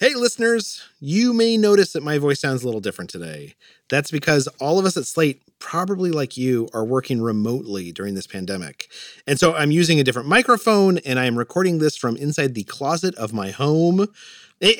Hey, listeners, you may notice that my voice sounds a little different today. That's because all of us at Slate, probably like you, are working remotely during this pandemic. And so I'm using a different microphone and I am recording this from inside the closet of my home.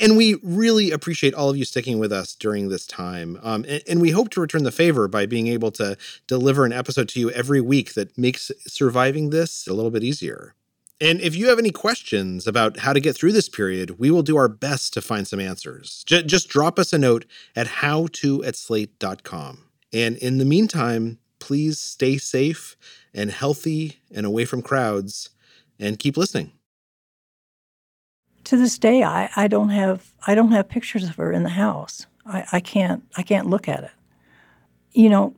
And we really appreciate all of you sticking with us during this time. Um, and, we hope to return the favor by being able to deliver an episode to you every week that makes surviving this a little bit easier. And if you have any questions about how to get through this period, we will do our best to find some answers. J- just drop us a note at howto at slate.com. And in the meantime, please stay safe and healthy and away from crowds and keep listening. To this day, I, I don't have I don't have pictures of her in the house. I, I can't I can't look at it. You know,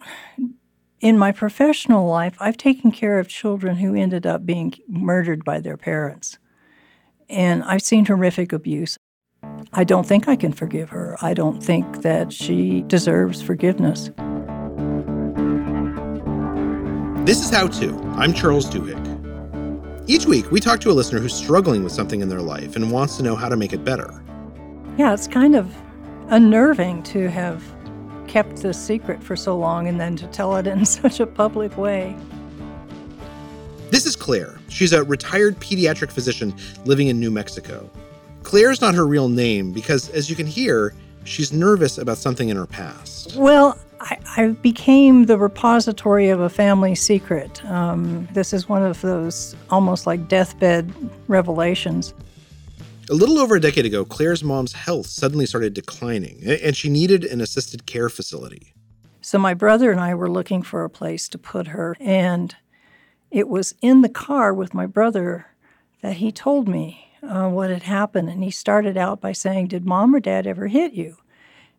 in my professional life, I've taken care of children who ended up being murdered by their parents. And I've seen horrific abuse. I don't think I can forgive her. I don't think that she deserves forgiveness. This is How To. I'm Charles Duhigg. Each week, we talk to a listener who's struggling with something in their life and wants to know how to make it better. Yeah, it's kind of unnerving to have kept this secret for so long and then to tell it in such a public way. This is Claire. She's a retired pediatric physician living in New Mexico. Claire's not her real name because, as you can hear, she's nervous about something in her past. Well, I, I became the repository of a family secret. Um, this is one of those almost like deathbed revelations. A little over a decade ago, Claire's mom's health suddenly started declining, and she needed an assisted care facility. So, my brother and I were looking for a place to put her, and it was in the car with my brother that he told me uh, what had happened. And he started out by saying, Did mom or dad ever hit you?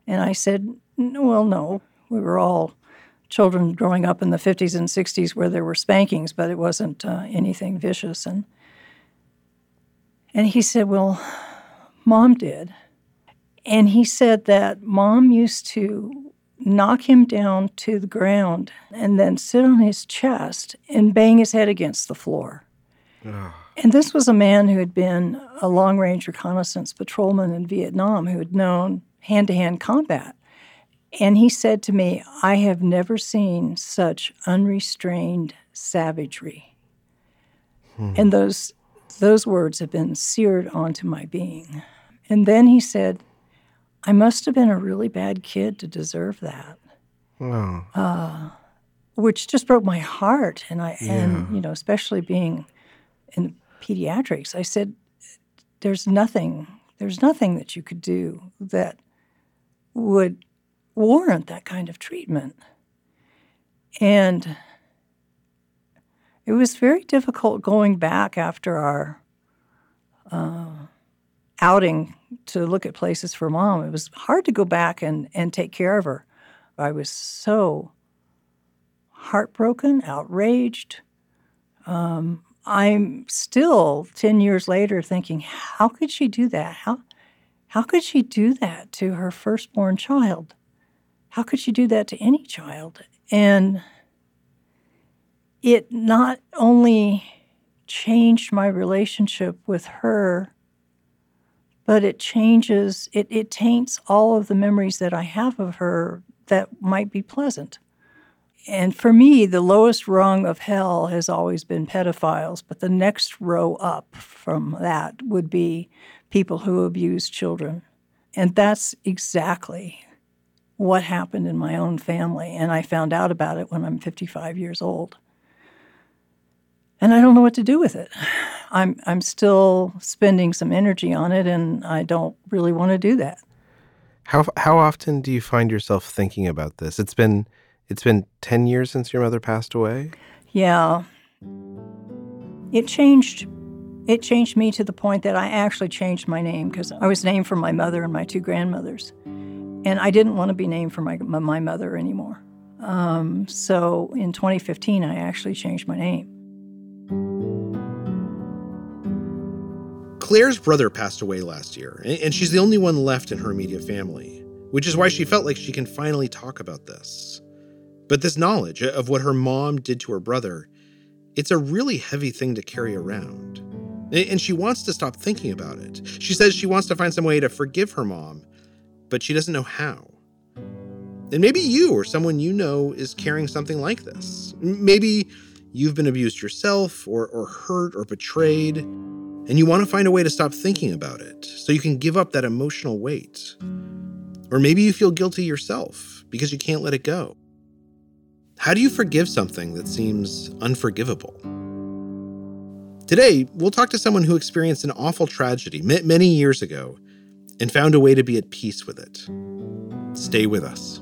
And I said, Well, no. We were all children growing up in the 50s and 60s where there were spankings, but it wasn't uh, anything vicious. And and he said, Well, mom did. And he said that mom used to knock him down to the ground and then sit on his chest and bang his head against the floor. And this was a man who had been a long range reconnaissance patrolman in Vietnam who had known hand to hand combat. And he said to me, I have never seen such unrestrained savagery. Hmm. And those those words have been seared onto my being. And then he said, I must have been a really bad kid to deserve that. Oh. Uh, which just broke my heart. And I, yeah. and, you know, especially being in pediatrics, I said, there's nothing, there's nothing that you could do that would warrant that kind of treatment. And it was very difficult going back after our uh, outing to look at places for mom. It was hard to go back and, and take care of her. I was so heartbroken, outraged. Um, I'm still 10 years later thinking, how could she do that? How, how could she do that to her firstborn child? How could she do that to any child? And it not only changed my relationship with her, but it changes, it, it taints all of the memories that I have of her that might be pleasant. And for me, the lowest rung of hell has always been pedophiles, but the next row up from that would be people who abuse children. And that's exactly what happened in my own family. And I found out about it when I'm 55 years old and I don't know what to do with it. I'm I'm still spending some energy on it, and I don't really want to do that. How how often do you find yourself thinking about this? It's been it's been ten years since your mother passed away. Yeah, it changed. It changed me to the point that I actually changed my name because I was named for my mother and my two grandmothers, and I didn't want to be named for my my mother anymore. Um, so in 2015, I actually changed my name. Claire's brother passed away last year, and she's the only one left in her immediate family, which is why she felt like she can finally talk about this. But this knowledge of what her mom did to her brother, it's a really heavy thing to carry around. And she wants to stop thinking about it. She says she wants to find some way to forgive her mom, but she doesn't know how. And maybe you or someone you know is carrying something like this. Maybe you've been abused yourself or, or hurt or betrayed, and you want to find a way to stop thinking about it so you can give up that emotional weight. Or maybe you feel guilty yourself because you can't let it go. How do you forgive something that seems unforgivable? Today, we'll talk to someone who experienced an awful tragedy many years ago and found a way to be at peace with it. Stay with us.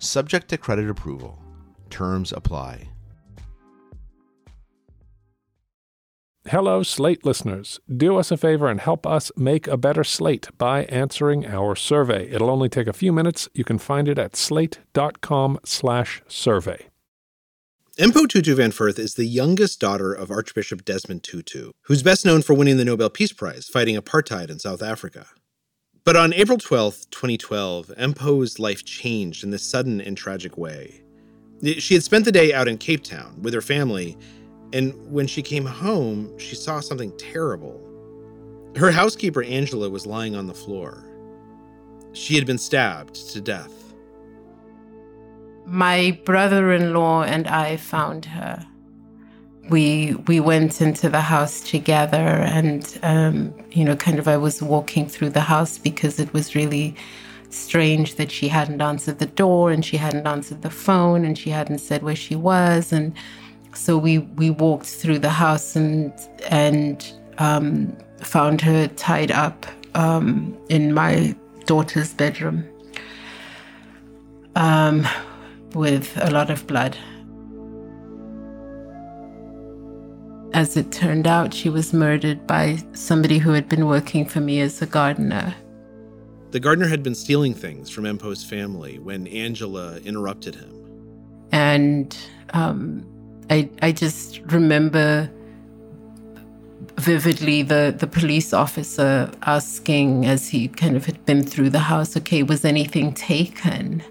subject to credit approval. Terms apply. Hello, Slate listeners. Do us a favor and help us make a better slate by answering our survey. It'll only take a few minutes. You can find it at slate.com slash survey. Mpho Tutu Van Furth is the youngest daughter of Archbishop Desmond Tutu, who's best known for winning the Nobel Peace Prize fighting apartheid in South Africa. But on April 12th, 2012, Mpho's life changed in this sudden and tragic way. She had spent the day out in Cape Town with her family, and when she came home, she saw something terrible. Her housekeeper, Angela, was lying on the floor. She had been stabbed to death. My brother in law and I found her we we went into the house together and um, you know kind of i was walking through the house because it was really strange that she hadn't answered the door and she hadn't answered the phone and she hadn't said where she was. And so we we walked through the house and and um, found her tied up um, in my daughter's bedroom um, with a lot of blood As it turned out, she was murdered by somebody who had been working for me as a gardener. The gardener had been stealing things from Mpho's family when Angela interrupted him. And um, I, I just remember vividly the, the police officer asking, as he kind of had been through the house, okay, was anything taken?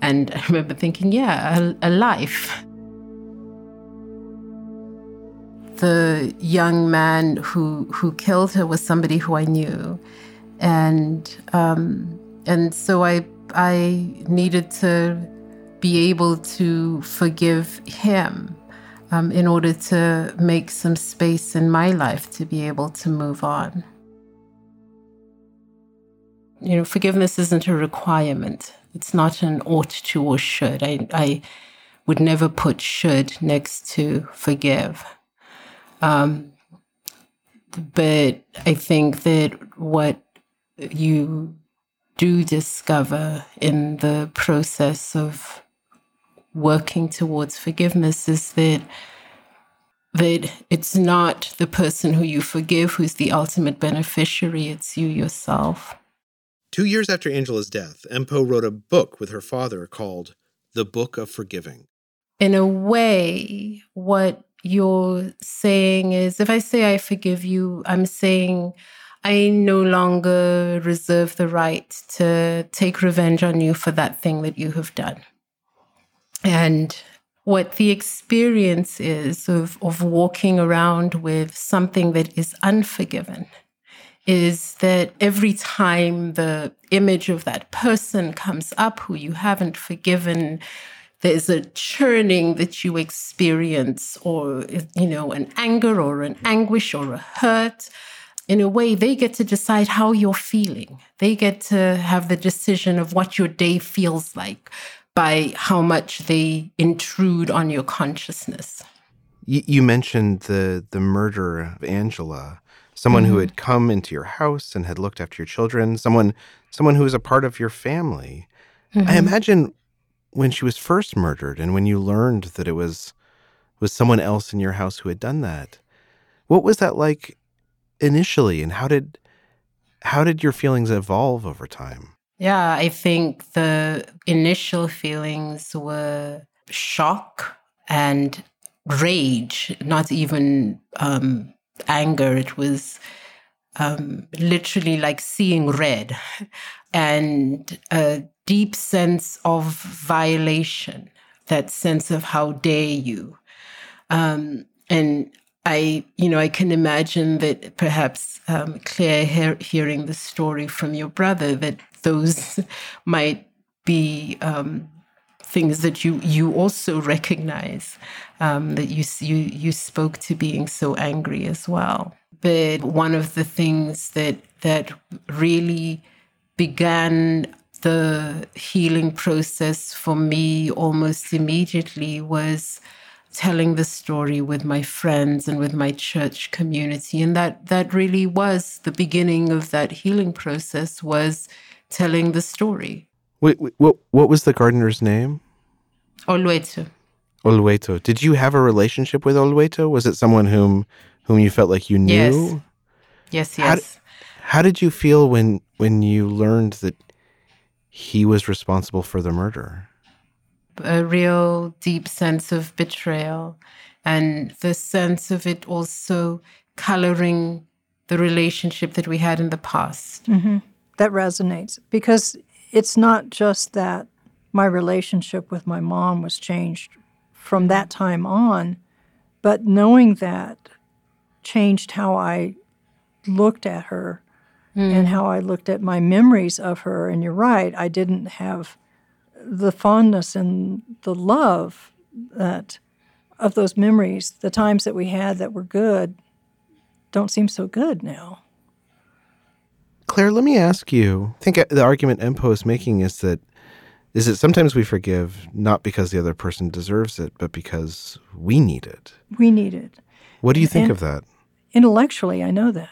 And I remember thinking, yeah, a, a life. The young man who who killed her was somebody who I knew, and um, and so I I needed to be able to forgive him um, in order to make some space in my life to be able to move on. You know, forgiveness isn't a requirement. It's not an ought to or should. I, I would never put should next to forgive. Um, but I think that what you do discover in the process of working towards forgiveness is that that it's not the person who you forgive who's the ultimate beneficiary, it's you yourself. Two years after Angela's death, Mpho wrote a book with her father called The Book of Forgiving. In a way, what you're saying is if I say I forgive you, I'm saying I no longer reserve the right to take revenge on you for that thing that you have done. And what the experience is of, of walking around with something that is unforgiven is that every time the image of that person comes up who you haven't forgiven, there's a churning that you experience, or, you know, an anger or an anguish or a hurt. In a way, they get to decide how you're feeling. They get to have the decision of what your day feels like by how much they intrude on your consciousness. You, you mentioned the the murder of Angela, someone who mm-hmm. had come into your house and had looked after your children, someone someone who was a part of your family. I mm-hmm. imagine when she was first murdered and when you learned that it was was someone else in your house who had done that. What was that like initially and how did how did your feelings evolve over time? Yeah, I think the initial feelings were shock and rage, not even um, anger. It was um, literally like seeing red and a deep sense of violation, that sense of how dare you. Um, and I, you know, I can imagine that perhaps um, Claire hear, hearing the story from your brother, that those might be um, things that you you also recognize um, that you you you spoke to being so angry as well. But one of the things that that really began the healing process for me almost immediately was telling the story with my friends and with my church community and that that really was the beginning of that healing process was telling the story Wait, wait, what what was the gardener's name? Olueto. Olweto. Did you have a relationship with Olweto? Was it someone whom whom you felt like you knew? Yes. Yes, How yes. How did you feel when when you learned that he was responsible for the murder? a real deep sense of betrayal and the sense of it also coloring the relationship that we had in the past. Mm-hmm. that resonates because it's not just that my relationship with my mom was changed from that time on, but knowing that changed how I looked at her and hmm. how I looked at my memories of her. And you're right, I didn't have the fondness and the love that of those memories, the times that we had that were good, don't seem so good now. Claire, let me ask you. I think uh, the argument Mpho is making is that is that sometimes we forgive not because the other person deserves it, but because we need it. We need it. What do you think And- of that? intellectually i know that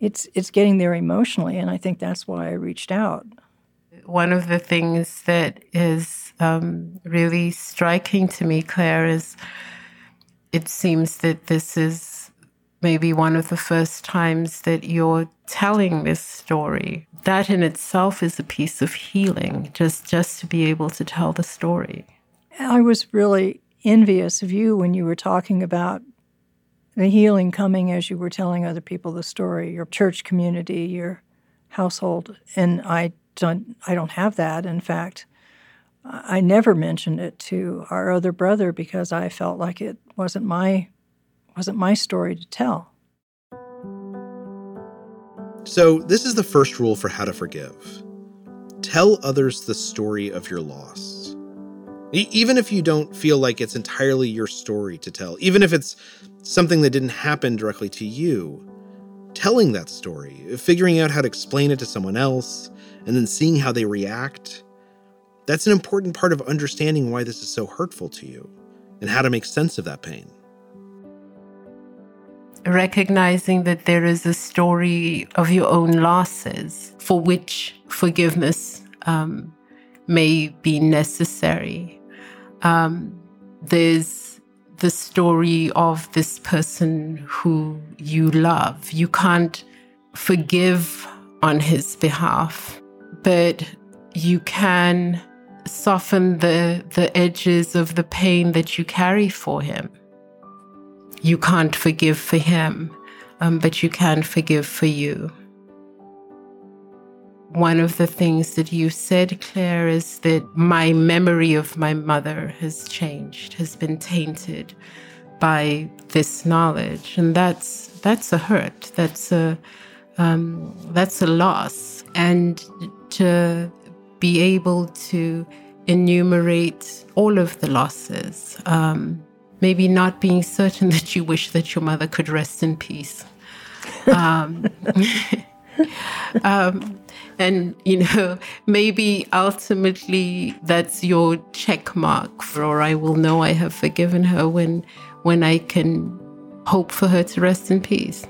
it's it's getting there emotionally and i think that's why i reached out One of the things that is um, really striking to me, Claire, is it seems that this is maybe one of the first times that you're telling this story. That in itself is a piece of healing, just just to be able to tell the story. i was really envious of you when you were talking about the healing coming as you were telling other people the story your church community your household and i don't i don't have that in fact. I never mentioned it to our other brother because i felt like it wasn't my wasn't my story to tell. So, this is the first rule for how to forgive. Tell others the story of your loss. Even if you don't feel like it's entirely your story to tell, even if it's something that didn't happen directly to you, telling that story, figuring out how to explain it to someone else, and then seeing how they react, that's an important part of understanding why this is so hurtful to you and how to make sense of that pain. recognizing that there is a story of your own losses for which forgiveness um, may be necessary. Um, there's the story of this person who you love. You can't forgive on his behalf, but you can soften the, the edges of the pain that you carry for him you can't forgive for him, um, but you can forgive for you. One of the things that you said, Claire, is that my memory of my mother has changed, has been tainted by this knowledge, and that's that's a hurt. That's a um, that's a loss, and to be able to enumerate all of the losses. Um, maybe not being certain that you wish that your mother could rest in peace. Um, um, and, you know, maybe ultimately that's your check mark for, or I will know I have forgiven her when, when I can hope for her to rest in peace.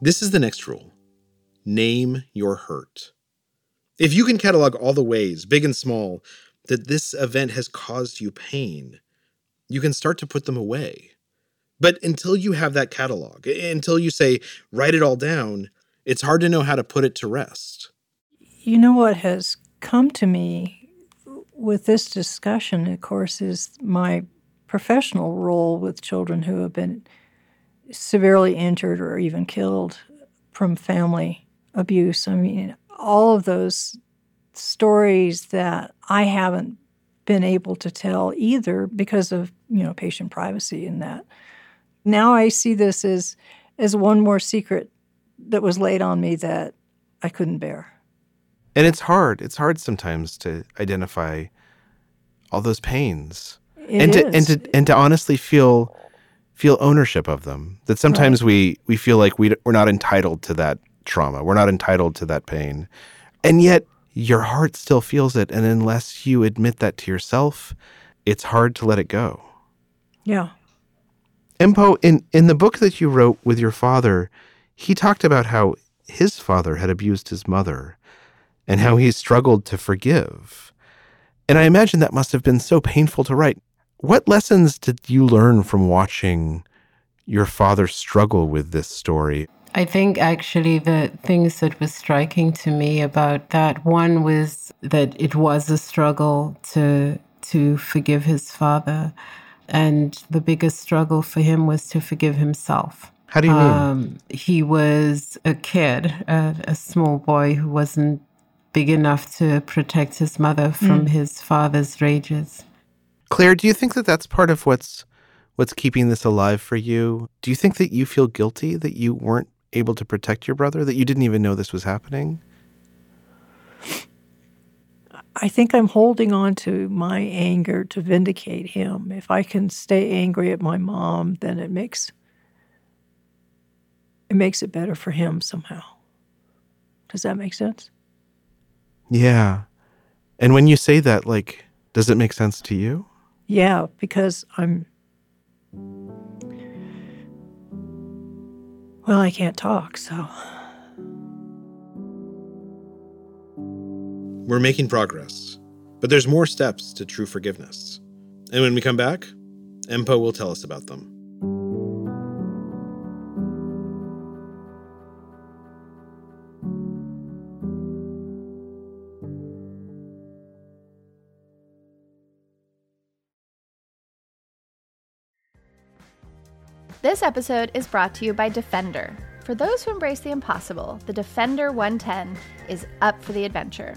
This is the next rule name your hurt. If you can catalog all the ways, big and small, that this event has caused you pain, you can start to put them away. But until you have that catalog, until you say, write it all down, it's hard to know how to put it to rest. You know what has come to me with this discussion, of course, is my professional role with children who have been severely injured or even killed from family abuse. I mean, all of those stories that I haven't been able to tell either because of, you know, patient privacy and that. Now I see this as as one more secret that was laid on me that I couldn't bear. And it's hard. It's hard sometimes to identify all those pains. It and to and to and to honestly feel feel ownership of them. That sometimes we we feel like we we're not entitled to that trauma. We're not entitled to that pain. And yet your heart still feels it and unless you admit that to yourself, it's hard to let it go. yeah. Mpho, in, in the book that you wrote with your father, he talked about how his father had abused his mother and how he struggled to forgive. And I imagine that must have been so painful to write. What lessons did you learn from watching your father struggle with this story? I think actually the things that were striking to me about that one was that it was a struggle to to forgive his father, and the biggest struggle for him was to forgive himself. How do you mean? Um, he was a kid, a, a small boy who wasn't big enough to protect his mother from his father's rages. Claire, do you think that that's part of what's what's keeping this alive for you? Do you think that you feel guilty that you weren't able to protect your brother, that you didn't even know this was happening? I think I'm holding on to my anger to vindicate him. If I can stay angry at my mom, then it makes it makes it better for him somehow. Does that make sense? Yeah. And when you say that, like, does it make sense to you? Yeah, because I'm well, I can't talk, so We're making progress, but there's more steps to true forgiveness. And when we come back, Mpho will tell us about them. This episode is brought to you by Defender. For those who embrace the impossible, the Defender 110 is up for the adventure.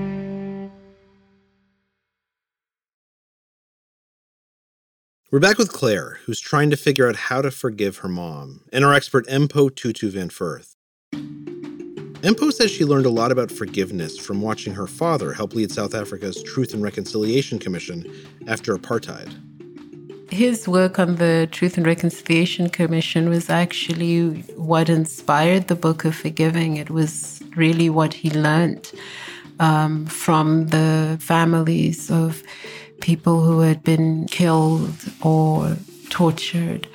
We're back with Claire, who's trying to figure out how to forgive her mom, and our expert Mpho Tutu Van Furth. Mpho says she learned a lot about forgiveness from watching her father help lead South Africa's Truth and Reconciliation Commission after apartheid. His work on the Truth and Reconciliation Commission was actually what inspired the book of Forgiving. It was really what he learned um, from the families of people who had been killed or tortured.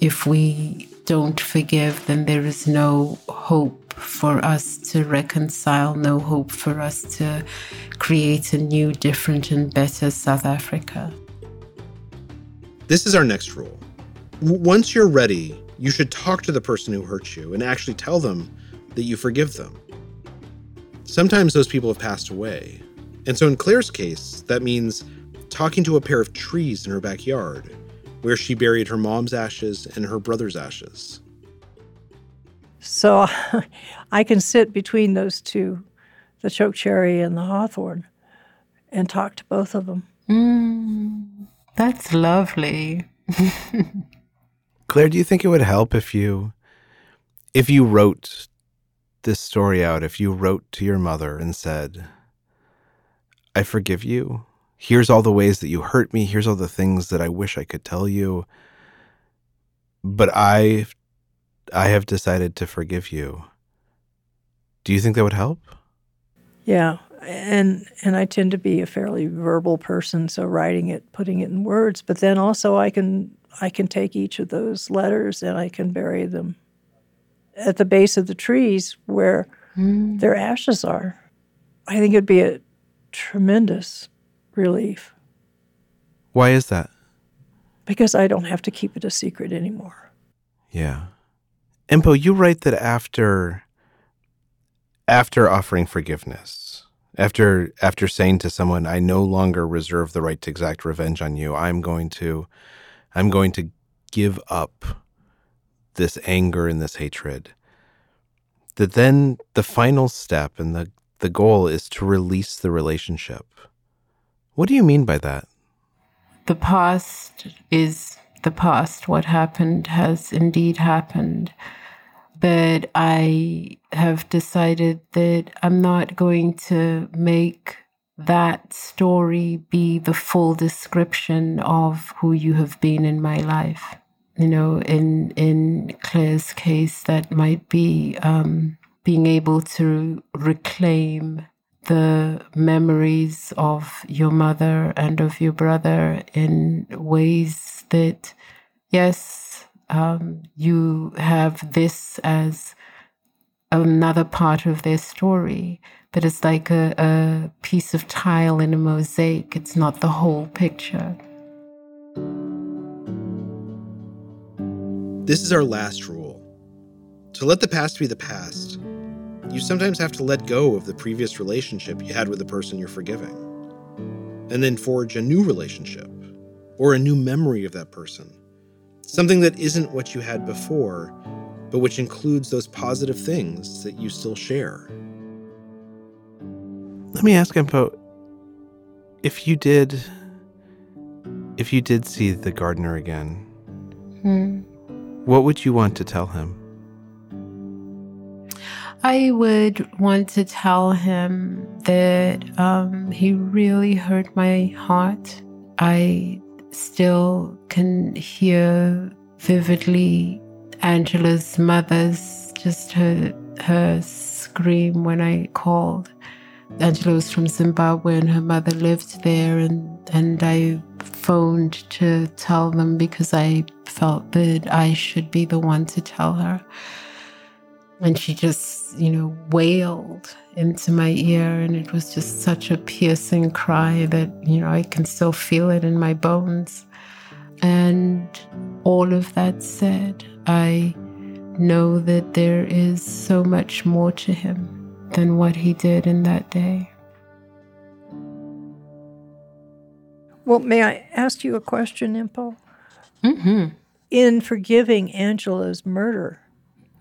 If we don't forgive, then there is no hope for us to reconcile, no hope for us to create a new, different, and better South Africa. This is our next rule. Once you're ready, you should talk to the person who hurt you and actually tell them that you forgive them. Sometimes those people have passed away. And so in Claire's case, that means talking to a pair of trees in her backyard, where she buried her mom's ashes and her brother's ashes. So I can sit between those two, the chokecherry and the hawthorn, and talk to both of them. Mm, that's lovely. Claire, do you think it would help if you if you wrote this story out, if you wrote to your mother and said, I forgive you. Here's all the ways that you hurt me. Here's all the things that I wish I could tell you. But I I have decided to forgive you. Do you think that would help? Yeah, and and I tend to be a fairly verbal person, so writing it, putting it in words, but then also I can I can take each of those letters and I can bury them at the base of the trees where mm. their ashes are. I think it'd be a tremendous relief. Why is that? Because I don't have to keep it a secret anymore. Yeah. Mpho, you write that after after offering forgiveness, after after saying to someone, I no longer reserve the right to exact revenge on you, I'm going to I'm going to give up this anger and this hatred. That then the final step and the, the goal is to release the relationship. What do you mean by that? The past is the past. What happened has indeed happened but I have decided that I'm not going to make that story be the full description of who you have been in my life. You know, in in Claire's case, that might be um, being able to reclaim the memories of your mother and of your brother in ways that, yes, um, you have this as another part of their story, but it's like a, a piece of tile in a mosaic. It's not the whole picture. This is our last rule. To let the past be the past, you sometimes have to let go of the previous relationship you had with the person you're forgiving, and then forge a new relationship or a new memory of that person something that isn't what you had before, but which includes those positive things that you still share. Let me ask Mpho, if you did if you did see the gardener again, hmm. what would you want to tell him? I would want to tell him that um, he really hurt my heart. I still can hear vividly Angela's mother's just her her scream when I called. Angela was from Zimbabwe and her mother lived there and and I phoned to tell them because I felt that I should be the one to tell her. And she just, you know, wailed into my ear. And it was just such a piercing cry that, you know, I can still feel it in my bones. And all of that said, I know that there is so much more to him than what he did in that day. Well, may I ask you a question, Mpho? Mm-hmm. In forgiving Angela's murder,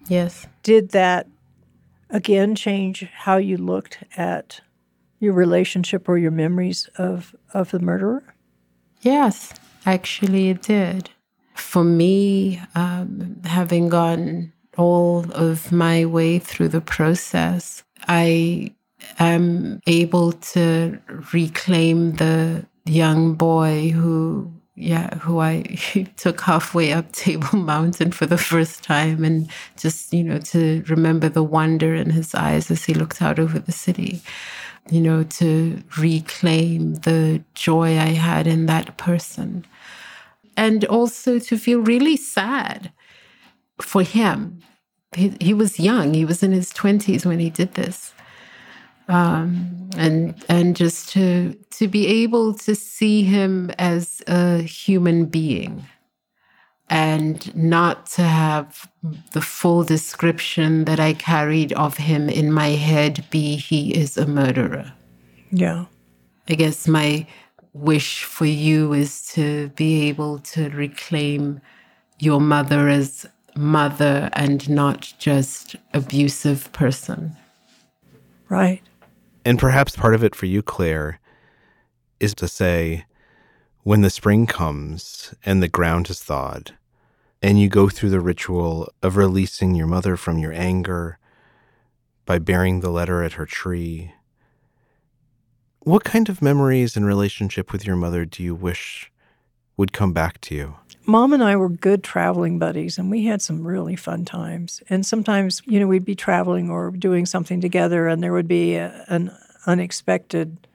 Yes. Did that again change how you looked at your relationship or your memories of, of the murderer? Yes, actually, it did. For me, um, having gone all of my way through the process, I am able to reclaim the young boy who, yeah, who I took halfway up Table Mountain for the first time, and just, you know, to remember the wonder in his eyes as he looked out over the city you know, to reclaim the joy I had in that person. And also to feel really sad for him. He, he was young, he was in his 20s when he did this. Um, and and just to to be able to see him as a human being and not to have the full description that I carried of him in my head be he is a murderer. Yeah. I guess my wish for you is to be able to reclaim your mother as mother and not just abusive person. Right. And perhaps part of it for you, Claire, is to say, when the spring comes and the ground has thawed, and you go through the ritual of releasing your mother from your anger by burying the letter at her tree, what kind of memories and relationship with your mother do you wish would come back to you? Mom and I were good traveling buddies, and we had some really fun times. And sometimes, you know, we'd be traveling or doing something together, and there would be a, an unexpected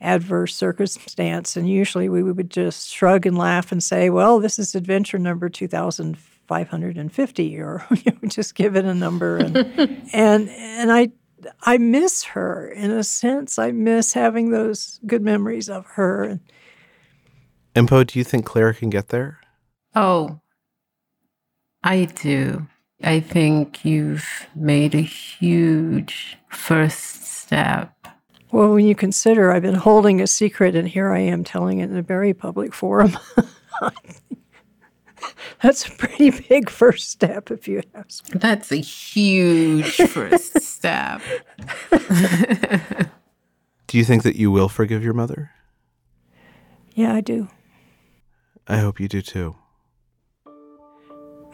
adverse circumstance. And usually we would just shrug and laugh and say, well, this is adventure number 2550, or you know, just give it a number. And, and, and I, I miss her in a sense. I miss having those good memories of her. Mpho, do you think Claire can get there? Oh, I do. I think you've made a huge first step. Well, when you consider I've been holding a secret and here I am telling it in a very public forum, that's a pretty big first step, if you ask me. That's a huge first step. Do you think that you will forgive your mother? Yeah, I do. I hope you do too.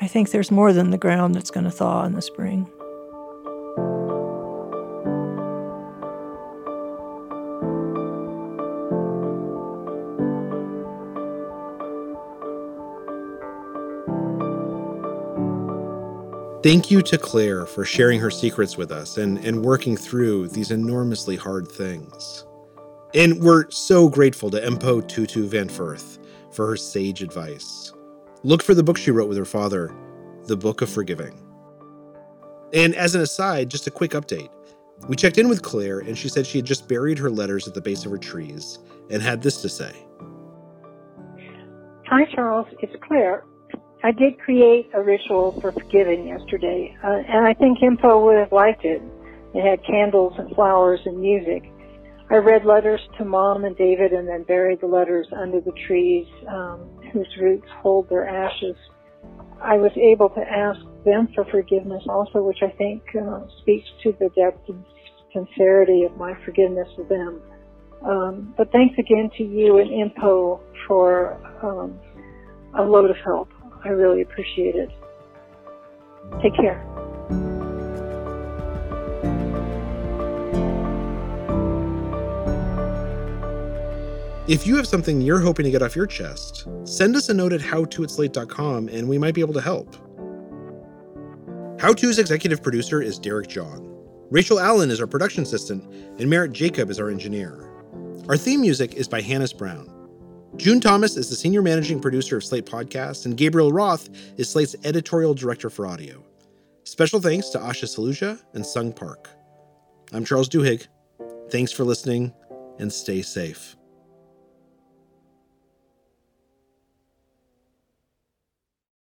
I think there's more than the ground that's going to thaw in the spring. Thank you to Claire for sharing her secrets with us and, and working through these enormously hard things. And we're so grateful to Mpho Tutu Van Furth for her sage advice. Look for the book she wrote with her father, The Book of Forgiving. And as an aside, just a quick update. We checked in with Claire, and she said she had just buried her letters at the base of her trees and had this to say Hi, Charles. It's Claire. I did create a ritual for forgiving yesterday, uh, and I think Mpho would have liked it. It had candles and flowers and music. I read letters to Mom and David and then buried the letters under the trees um, whose roots hold their ashes. I was able to ask them for forgiveness also, which I think uh, speaks to the depth and sincerity of my forgiveness of them. Um, but thanks again to you and Mpho for um, a load of help. I really appreciate it. Take care. If you have something you're hoping to get off your chest, send us a note at howto@slate.com and we might be able to help. How To's executive producer is Derek John. Rachel Allen is our production assistant, and Merritt Jacob is our engineer. Our theme music is by Hannes Brown. June Thomas is the senior managing producer of Slate Podcasts, and Gabriel Roth is Slate's editorial director for audio. Special thanks to Asha Saluja and Sung Park. I'm Charles Duhigg. Thanks for listening and stay safe.